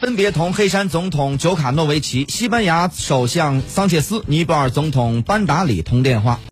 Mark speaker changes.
Speaker 1: 分别同黑山总统久卡诺维奇、西班牙首相桑切斯、尼泊尔总统班达里通电话。